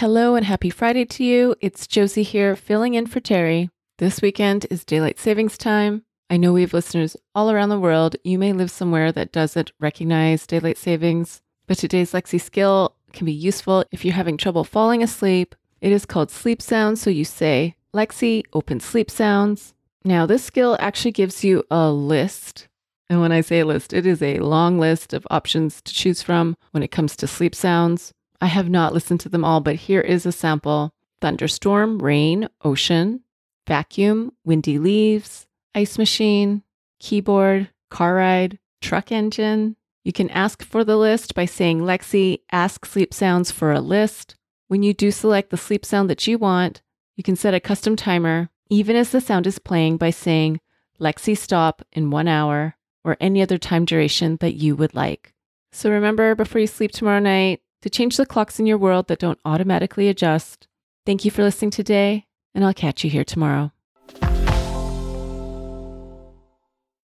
Hello and happy Friday to you. It's Josie here, filling in for Terry. This weekend is daylight savings time. I know we have listeners all around the world. You may live somewhere that doesn't recognize daylight savings, but today's Alexa skill can be useful if you're having trouble falling asleep. It is called sleep sounds. So you say, Alexa, open sleep sounds. Now, this skill actually gives you a list. And when I say list, it is a long list of options to choose from when it comes to sleep sounds. I have not listened to them all, but here is a sample thunderstorm, rain, ocean, vacuum, windy leaves, ice machine, keyboard, car ride, truck engine. You can ask for the list by saying, Alexa, ask sleep sounds for a list. When you do select the sleep sound that you want, you can set a custom timer, even as the sound is playing, by saying, Alexa, stop in one hour or any other time duration that you would like. So remember before you sleep tomorrow night, to change the clocks in your world that don't automatically adjust. Thank you for listening today, and I'll catch you here tomorrow.